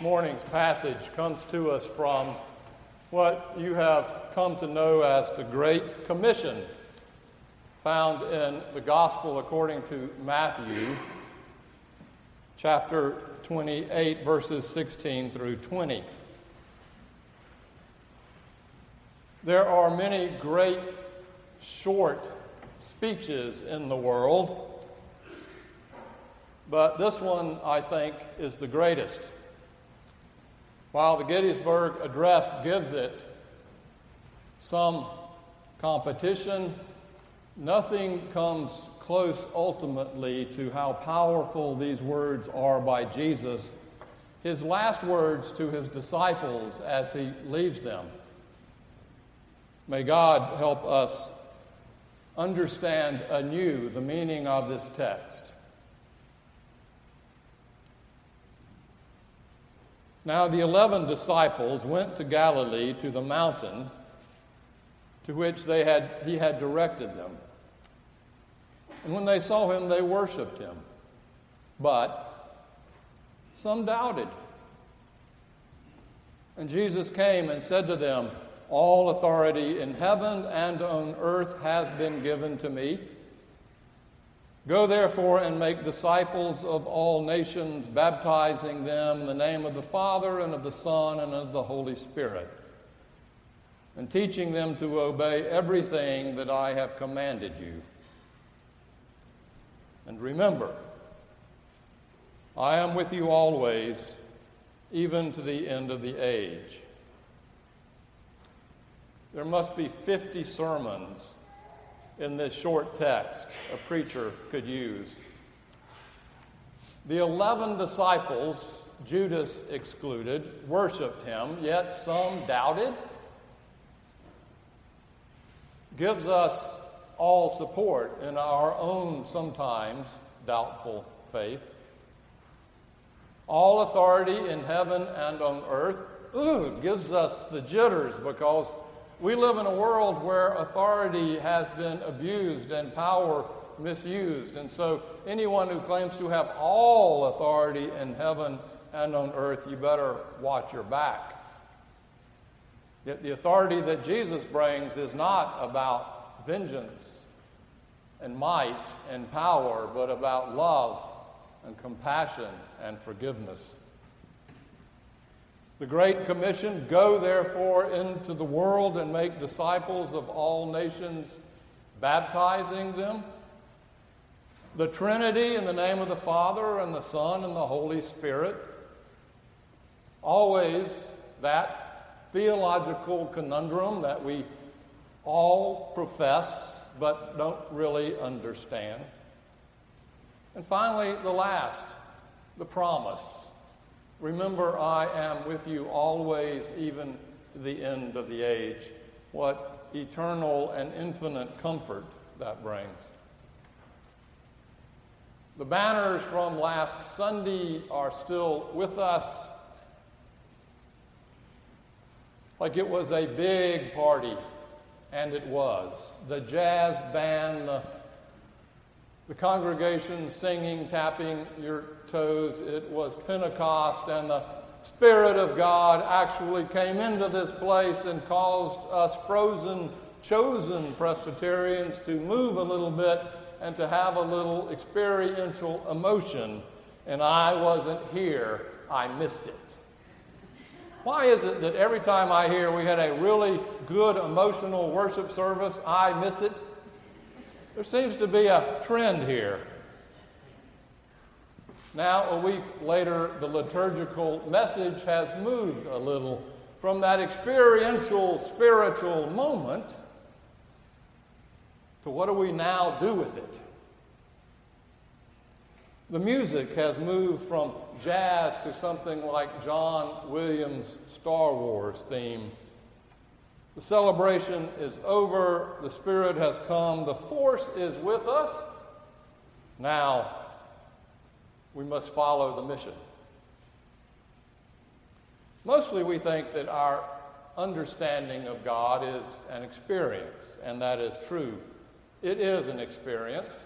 morning's passage comes to us from what you have come to know as the Great Commission, found in the Gospel according to Matthew, chapter 28, verses 16 through 20. There are many great short speeches in the world, but this one, I think, is the greatest. While the Gettysburg Address gives it some competition, nothing comes close ultimately to how powerful these words are by Jesus, his last words to his disciples as he leaves them. May God help us understand anew the meaning of this text. Now the eleven disciples went to Galilee to the mountain to which they had, he had directed them. And when they saw him, they worshiped him. But some doubted. And Jesus came and said to them, All authority in heaven and on earth has been given to me. Go therefore and make disciples of all nations, baptizing them in the name of the Father and of the Son and of the Holy Spirit, and teaching them to obey everything that I have commanded you. And remember, I am with you always, even to the end of the age. There must be 50 sermons in this short text a preacher could use. The 11 disciples, Judas excluded, worshiped him, yet some doubted. Gives us all support in our own sometimes doubtful faith. All authority in heaven and on earth. Ooh, gives us the jitters because we live in a world where authority has been abused and power misused. And so, anyone who claims to have all authority in heaven and on earth, you better watch your back. Yet, the authority that Jesus brings is not about vengeance and might and power, but about love and compassion and forgiveness. The Great Commission Go therefore into the world and make disciples of all nations, baptizing them. The Trinity in the name of the Father and the Son and the Holy Spirit. Always that theological conundrum that we all profess but don't really understand. And finally, the last, the promise. Remember, I am with you always, even to the end of the age. What eternal and infinite comfort that brings. The banners from last Sunday are still with us. Like it was a big party, and it was. The jazz band, the the congregation singing, tapping your toes. It was Pentecost, and the Spirit of God actually came into this place and caused us frozen, chosen Presbyterians to move a little bit and to have a little experiential emotion. And I wasn't here, I missed it. Why is it that every time I hear we had a really good emotional worship service, I miss it? There seems to be a trend here. Now, a week later, the liturgical message has moved a little from that experiential, spiritual moment to what do we now do with it? The music has moved from jazz to something like John Williams' Star Wars theme the celebration is over. The Spirit has come. The force is with us. Now, we must follow the mission. Mostly, we think that our understanding of God is an experience, and that is true. It is an experience,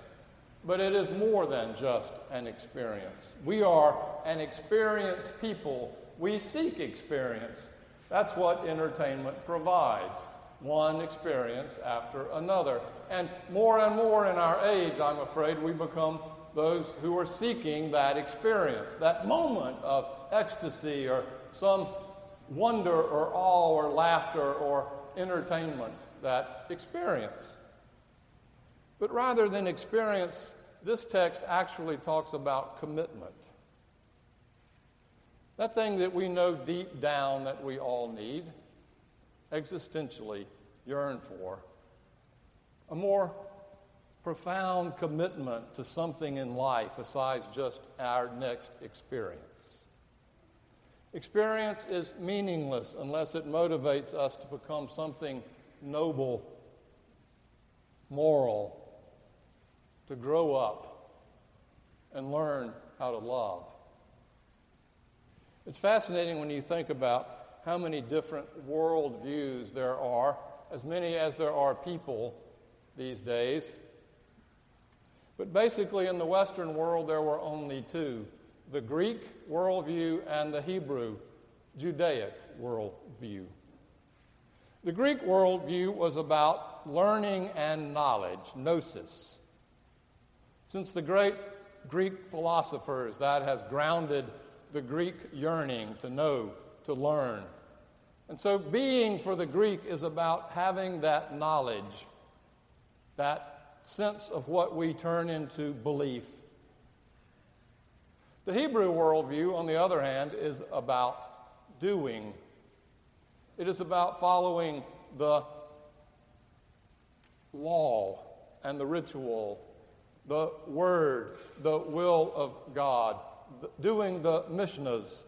but it is more than just an experience. We are an experienced people We seek experience. That's what entertainment provides one experience after another. And more and more in our age, I'm afraid, we become those who are seeking that experience, that moment of ecstasy or some wonder or awe or laughter or entertainment, that experience. But rather than experience, this text actually talks about commitment. That thing that we know deep down that we all need, existentially yearn for. A more profound commitment to something in life besides just our next experience. Experience is meaningless unless it motivates us to become something noble, moral, to grow up and learn how to love. It's fascinating when you think about how many different worldviews there are, as many as there are people these days. But basically, in the Western world, there were only two the Greek worldview and the Hebrew Judaic worldview. The Greek worldview was about learning and knowledge, gnosis. Since the great Greek philosophers, that has grounded the Greek yearning to know, to learn. And so, being for the Greek is about having that knowledge, that sense of what we turn into belief the Hebrew worldview, on the other hand, is about doing. It is about following the law and the ritual, the word, the will of God, doing the mitzvahs,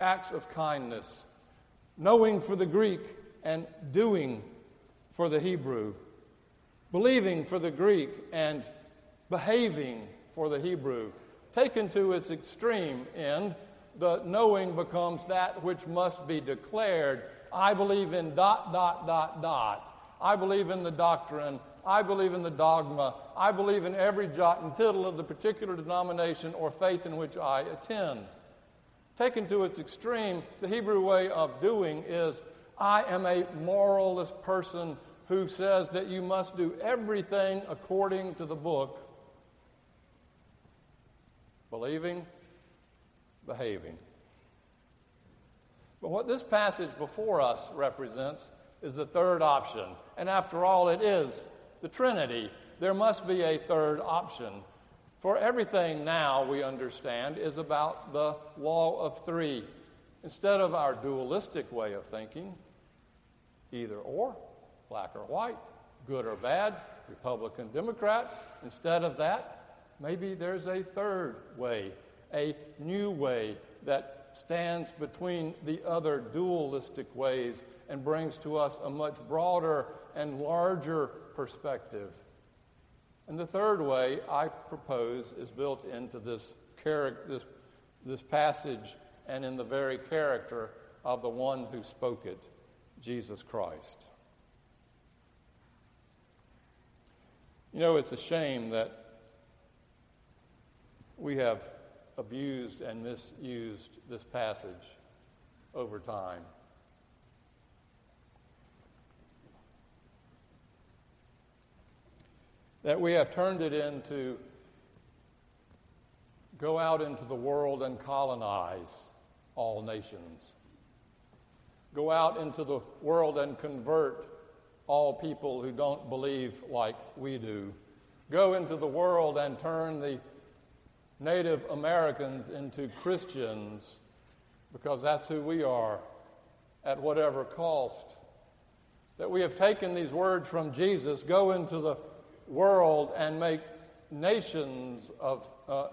acts of kindness, knowing for the Greek and doing for the Hebrew, believing for the Greek and behaving for the Hebrew. Taken to its extreme end, the knowing becomes that which must be declared. I believe in dot, dot, dot, dot. I believe in the doctrine. I believe in the dogma. I believe in every jot and tittle of the particular denomination or faith in which I attend. Taken to its extreme, the Hebrew way of doing is I am a moralist person who says that you must do everything according to the book believing, behaving. But what this passage before us represents is the third option. And after all, it is the Trinity. There must be a third option. For everything now, we understand, is about the law of three. Instead of our dualistic way of thinking, either or, black or white, good or bad, Republican, Democrat, instead of that, Maybe there's a third way, a new way that stands between the other dualistic ways and brings to us a much broader and larger perspective. And the third way I propose is built into this, char- this, this passage and in the very character of the one who spoke it, Jesus Christ. You know, it's a shame that we have abused and misused this passage over time. That we have turned it into go out into the world and colonize all nations. Go out into the world and convert all people who don't believe like we do. Go into the world and turn the Native Americans into Christians because that's who we are at whatever cost. That we have taken these words from Jesus, go into the world and make nations of, uh,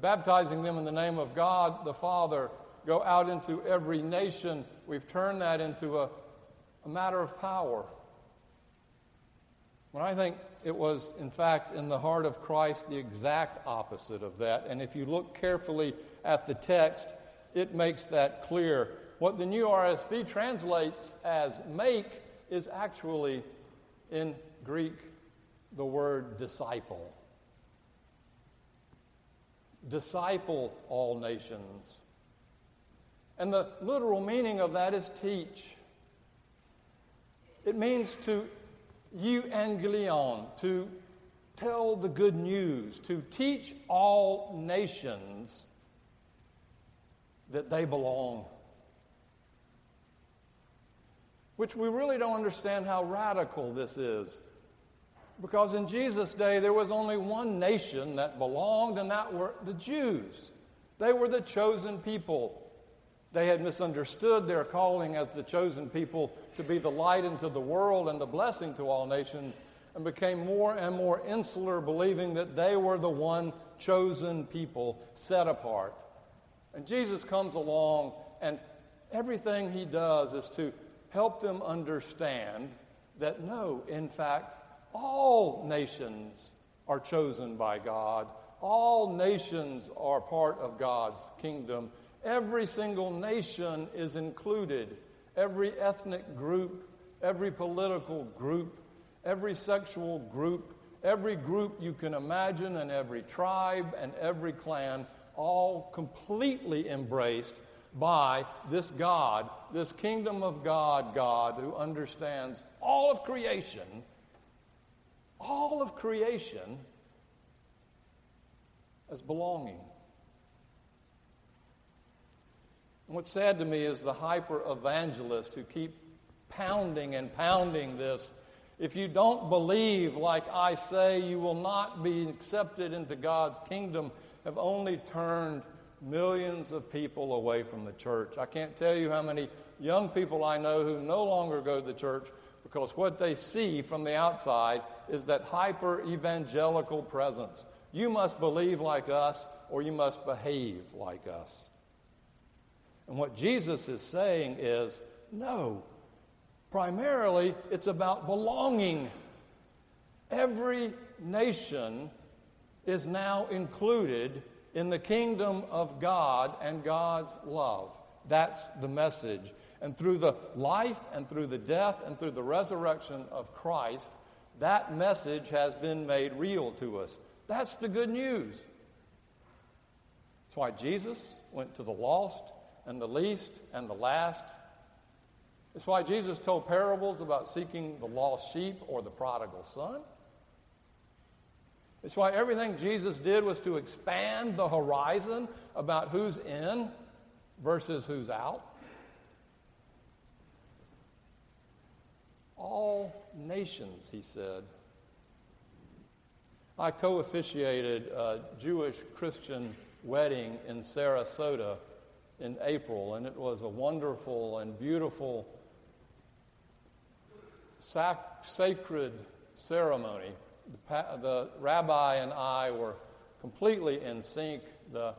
baptizing them in the name of God the Father, go out into every nation. We've turned that into a, a matter of power. When I think it was, in fact, in the heart of Christ, the exact opposite of that. And if you look carefully at the text, it makes that clear. What the new RSV translates as make is actually, in Greek, the word disciple. Disciple all nations. And the literal meaning of that is teach. It means to euangelion, to tell the good news, to teach all nations that they belong. Which we really don't understand how radical this is. Because in Jesus' day, there was only one nation that belonged, and that were the Jews. They were the chosen people. They had misunderstood their calling as the chosen people to be the light into the world and the blessing to all nations, and became more and more insular, believing that they were the one chosen people set apart. And Jesus comes along, and everything he does is to help them understand that no, in fact, all nations are chosen by God. All nations are part of God's kingdom. Every single nation is included. Every ethnic group, every political group, every sexual group, every group you can imagine, and every tribe and every clan, all completely embraced by this God, this kingdom of God, God who understands all of creation, all of creation as belonging. And what's sad to me is the hyper evangelists who keep pounding and pounding this. If you don't believe like I say, you will not be accepted into God's kingdom, have only turned millions of people away from the church. I can't tell you how many young people I know who no longer go to the church because what they see from the outside is that hyper evangelical presence. You must believe like us or you must behave like us. And what Jesus is saying is no. Primarily, it's about belonging. Every nation is now included in the kingdom of God and God's love. That's the message. And through the life and through the death and through the resurrection of Christ, that message has been made real to us. That's the good news. That's why Jesus went to the lost and the least and the last. It's why Jesus told parables about seeking the lost sheep or the prodigal son. It's why everything Jesus did was to expand the horizon about who's in versus who's out. All nations, he said. I co officiated a Jewish Christian wedding in Sarasota in April, and it was a wonderful and beautiful sac- sacred ceremony. The, pa- the rabbi and I were completely in sync. The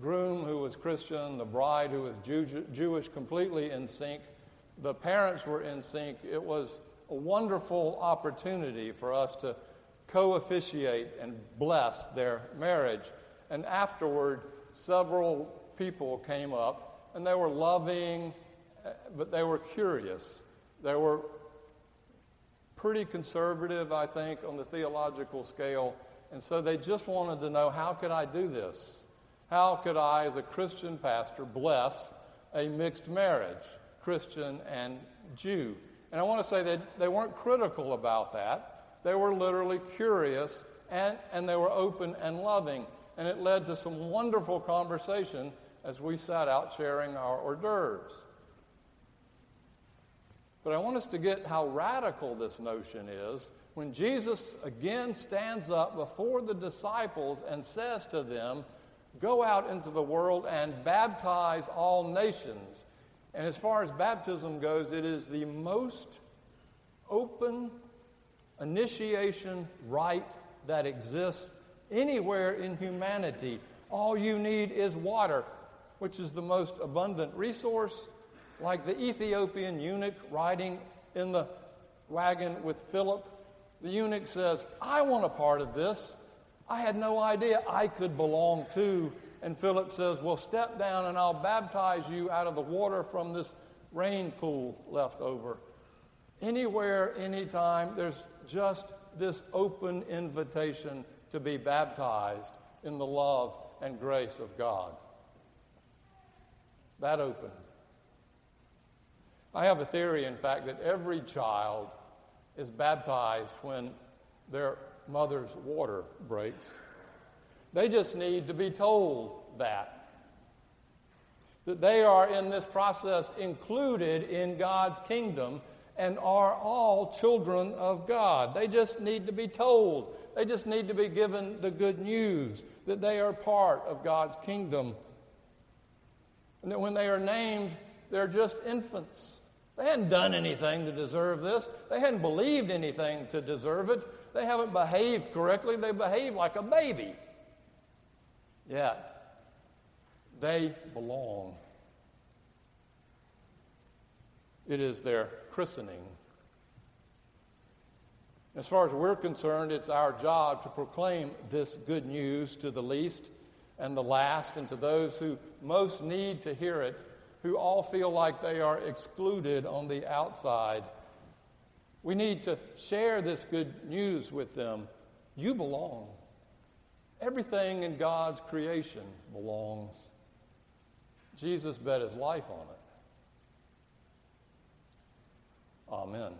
groom, who was Christian, the bride, who was Jew- Jewish, completely in sync. The parents were in sync. It was a wonderful opportunity for us to co officiate and bless their marriage. And afterward, several people came up, and they were loving, uh, but they were curious. They were pretty conservative, I think, on the theological scale. And so they just wanted to know how could I do this? How could I, as a Christian pastor, bless a mixed marriage, Christian and Jew? And I want to say that they weren't critical about that. They were literally curious and, and they were open and loving. And it led to some wonderful conversation as we sat out sharing our hors d'oeuvres. But I want us to get how radical this notion is when Jesus again stands up before the disciples and says to them, Go out into the world and baptize all nations. And as far as baptism goes, it is the most open initiation rite that exists anywhere in humanity. All you need is water which is the most abundant resource, like the Ethiopian eunuch riding in the wagon with Philip. The eunuch says, I want a part of this. I had no idea I could belong to. And Philip says, Well, step down and I'll baptize you out of the water from this rain pool left over. Anywhere, anytime, there's just this open invitation to be baptized in the love and grace of God. that open. I have a theory, in fact, that every child is baptized when their mother's water breaks. They just need to be told that. That they are in this process included in God's kingdom and are all children of God. They just need to be told. They just need to be given the good news that they are part of God's kingdom. And that when they are named, they're just infants. They hadn't done anything to deserve this. They hadn't believed anything to deserve it. They haven't behaved correctly. They behave like a baby. Yet, they belong. It is their christening. As far as we're concerned, it's our job to proclaim this good news to the least and the last, and to those who most need to hear it, who all feel like they are excluded on the outside. We need to share this good news with them. You belong. Everything in God's creation belongs. Jesus bet his life on it. Amen.